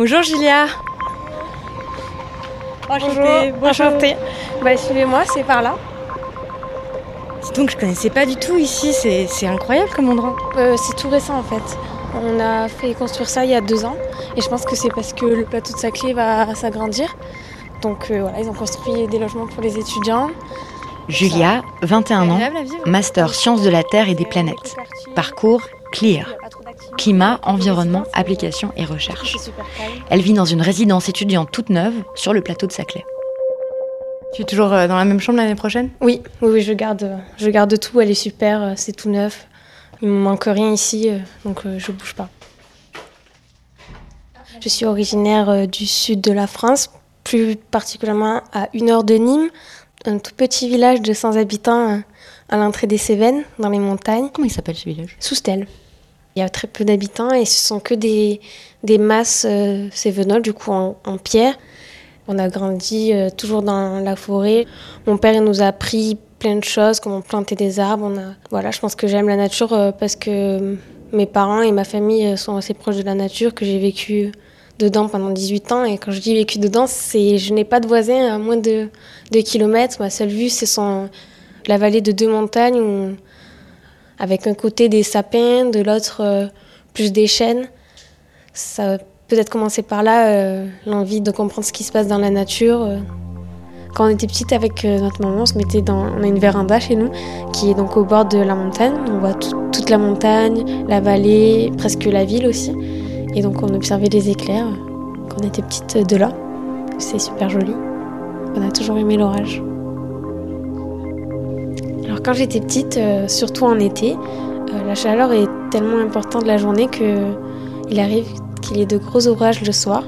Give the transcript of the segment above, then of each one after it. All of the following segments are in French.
Bonjour Julia. Bonjour, enchantée. Bah, suivez-moi, c'est par là. Donc je connaissais pas du tout ici, c'est incroyable comme endroit. Euh, c'est tout récent en fait. On a fait construire ça il y a deux ans et je pense que c'est parce que le plateau de Saclay va s'agrandir. Donc euh, voilà, ils ont construit des logements pour les étudiants. Julia, 21 ans, master sciences de la Terre et des planètes. Parcours CLEAR. Climat, environnement, application et recherche. Elle vit dans une résidence étudiante toute neuve sur le plateau de Saclay. Tu es toujours euh, dans la même chambre l'année prochaine? Oui, oui, oui, je garde, je garde tout. Elle est super, euh, c'est tout neuf. Il me manque rien ici, euh, donc je bouge pas. Je suis originaire du sud de la France, plus particulièrement à une heure de Nîmes, un tout petit village de 100 habitants à l'entrée des Cévennes, dans les montagnes. Comment il s'appelle ce village? Soustel. Il y a très peu d'habitants et ce sont que des, des masses euh, du coup en, pierre. On a grandi euh, toujours dans la forêt. Mon père nous a appris plein de choses, comment planter des arbres. On a... Voilà, je pense que j'aime la nature euh, parce que mes parents et ma famille sont assez proches de la nature, que j'ai vécu dedans pendant 18 ans. Et quand je dis vécu dedans, c'est je n'ai pas de voisins à moins de 2 kilomètres. Ma seule vue, c'est son... la vallée de deux montagnes avec un côté des sapins, de l'autre euh, plus des chênes. Ça peut-être commencer par là, euh, l'envie de comprendre ce qui se passe dans la nature. Euh. Quand on était petite avec notre maman, on se mettait dans, on a une véranda chez nous qui est donc au bord de la montagne. On voit toute la montagne, la vallée, presque la ville aussi. Et donc on observait les éclairs quand on était petite de là. C'est super joli. On a toujours aimé l'orage quand j'étais petite, euh, surtout en été, euh, la chaleur est tellement importante de la journée que il arrive qu'il y ait de gros orages le soir.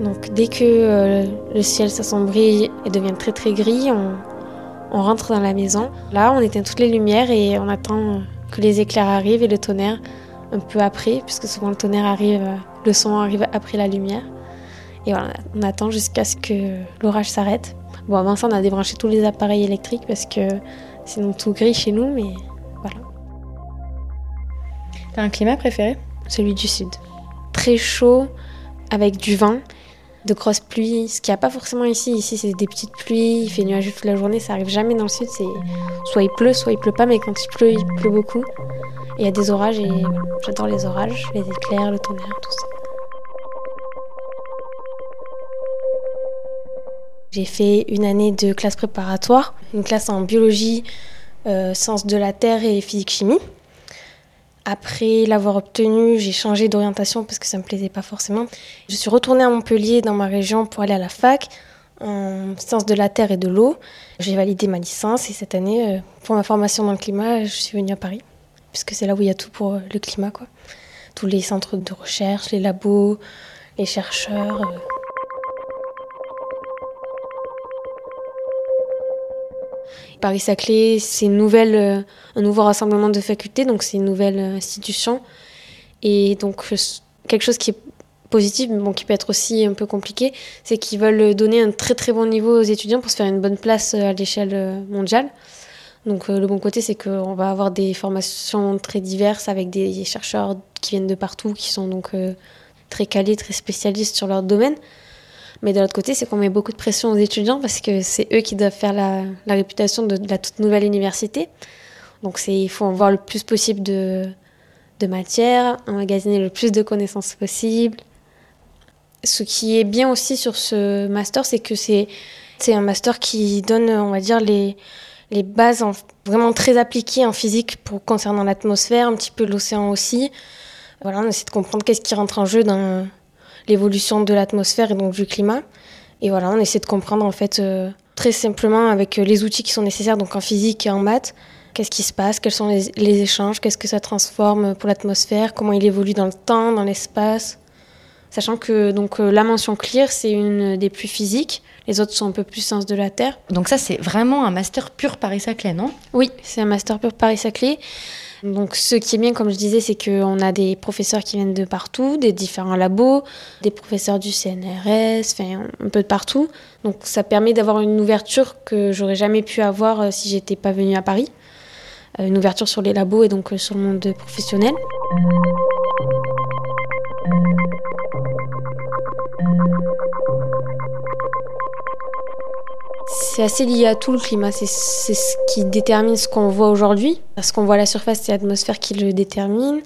Donc dès que euh, le ciel s'assombrit et devient très très gris, on, rentre dans la maison. Là, on éteint toutes les lumières et on attend que les éclairs arrivent et le tonnerre un peu après, puisque souvent le tonnerre arrive, le son arrive après la lumière. Et voilà, on attend jusqu'à ce que l'orage s'arrête. Bon, avant ça, on a débranché tous les appareils électriques parce que Sinon tout gris chez nous, mais voilà. T'as un climat préféré? Celui du sud. Très chaud, avec du vent, de grosses pluies, ce qu'il n'y a pas forcément ici. Ici, c'est des petites pluies, il fait nuageux toute la journée, ça arrive jamais dans le sud. C'est soit il pleut, soit il pleut pas, mais quand il pleut, il pleut beaucoup. Il y a des orages et j'adore les orages, les éclairs, le tonnerre, tout ça. J'ai fait une année de classe préparatoire, une classe en biologie, euh, sciences de la terre et physique-chimie. Après l'avoir obtenue, j'ai changé d'orientation parce que ça ne me plaisait pas forcément. Je suis retournée à Montpellier, dans ma région, pour aller à la fac en sciences de la terre et de l'eau. J'ai validé ma licence et cette année, euh, pour ma formation dans le climat, je suis venue à Paris, puisque c'est là où il y a tout pour euh, le climat. Quoi. Tous les centres de recherche, les labos, les chercheurs. Paris-Saclay, c'est euh, un nouveau rassemblement de facultés, donc c'est une nouvelle euh, institution. Et donc, quelque chose qui est positif, mais qui peut être aussi un peu compliqué, c'est qu'ils veulent donner un très très bon niveau aux étudiants pour se faire une bonne place euh, à l'échelle mondiale. Donc le bon côté, c'est qu'on va avoir des formations très diverses avec des chercheurs qui viennent de partout, qui sont donc très calés, très spécialistes sur leur domaine. Mais de l'autre côté, c'est qu'on met beaucoup de pression aux étudiants parce que c'est eux qui doivent faire la, réputation de, la toute nouvelle université. Donc il faut en voir le plus possible de, de matière, emmagasiner le plus de connaissances possible. Ce qui est bien aussi sur ce master, c'est que c'est un master qui donne, on va dire, les, les bases vraiment très appliquées en physique pour, concernant l'atmosphère, un petit peu l'océan aussi. Voilà, on essaie de comprendre qu'est-ce qui rentre en jeu dans, l'évolution de l'atmosphère et donc du climat. Et voilà, on essaie de comprendre en fait euh, très simplement avec euh, les outils qui sont nécessaires, donc en physique et en maths, qu'est-ce qui se passe, quels sont les, échanges, qu'est-ce que ça transforme pour l'atmosphère, comment il évolue dans le temps, dans l'espace. Sachant que donc euh, la mention clear, c'est une des plus physiques. Les autres sont un peu plus sciences de la Terre. Donc ça, c'est vraiment un master pur Paris-Saclay, non? Oui, c'est un master pur Paris-Saclay. Donc ce qui est bien, comme je disais, c'est qu'on a des professeurs qui viennent de partout, des différents labos, des professeurs du CNRS, enfin un peu de partout. Donc ça permet d'avoir une ouverture que j'aurais jamais pu avoir euh, si j'étais pas venue à Paris. Euh, une ouverture sur les labos et donc sur le monde professionnel. C'est assez lié à tout le climat. C'est ce qui détermine ce qu'on voit aujourd'hui. Ce qu'on voit à la surface, c'est l'atmosphère qui le détermine.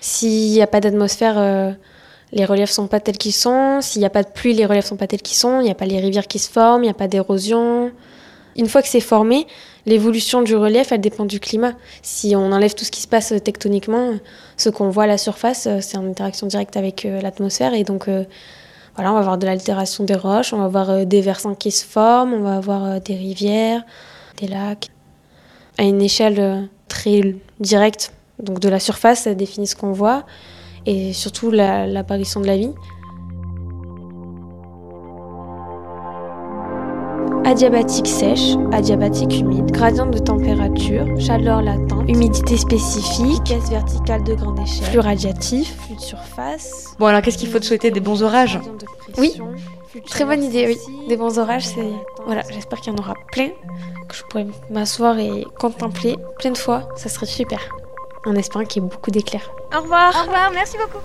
S'il n'y a pas d'atmosphère, euh, les reliefs sont pas tels qu'ils sont. S'il n'y a pas de pluie, les reliefs sont pas tels qu'ils sont. Il n'y a pas les rivières qui se forment, il n'y a pas d'érosion. Une fois que c'est formé, l'évolution du relief, elle dépend du climat. Si on enlève tout ce qui se passe tectoniquement, ce qu'on voit à la surface, euh, c'est en interaction directe avec euh, l'atmosphère. Et donc, voilà, on va avoir de l'altération des roches, on va avoir euh, des versants qui se forment, on va avoir euh, des rivières, des lacs. À une échelle euh, très directe, donc de la surface, ça définit ce qu'on voit, et surtout l'apparition de la vie. Adiabatique sèche, adiabatique humide, gradient de température, chaleur latente, humidité spécifique, vitesse verticale de grande échelle, flux radiatif, flux de surface. Bon alors qu'est-ce qu'il faut te souhaiter Des bons orages? Oui, très bonne idée, oui. Des bons orages, c'est... Voilà, j'espère qu'il y en aura plein, que je pourrai m'asseoir et contempler plein de fois, ça serait super. En espérant qu'il y ait beaucoup d'éclairs. Au revoir Au revoir, merci beaucoup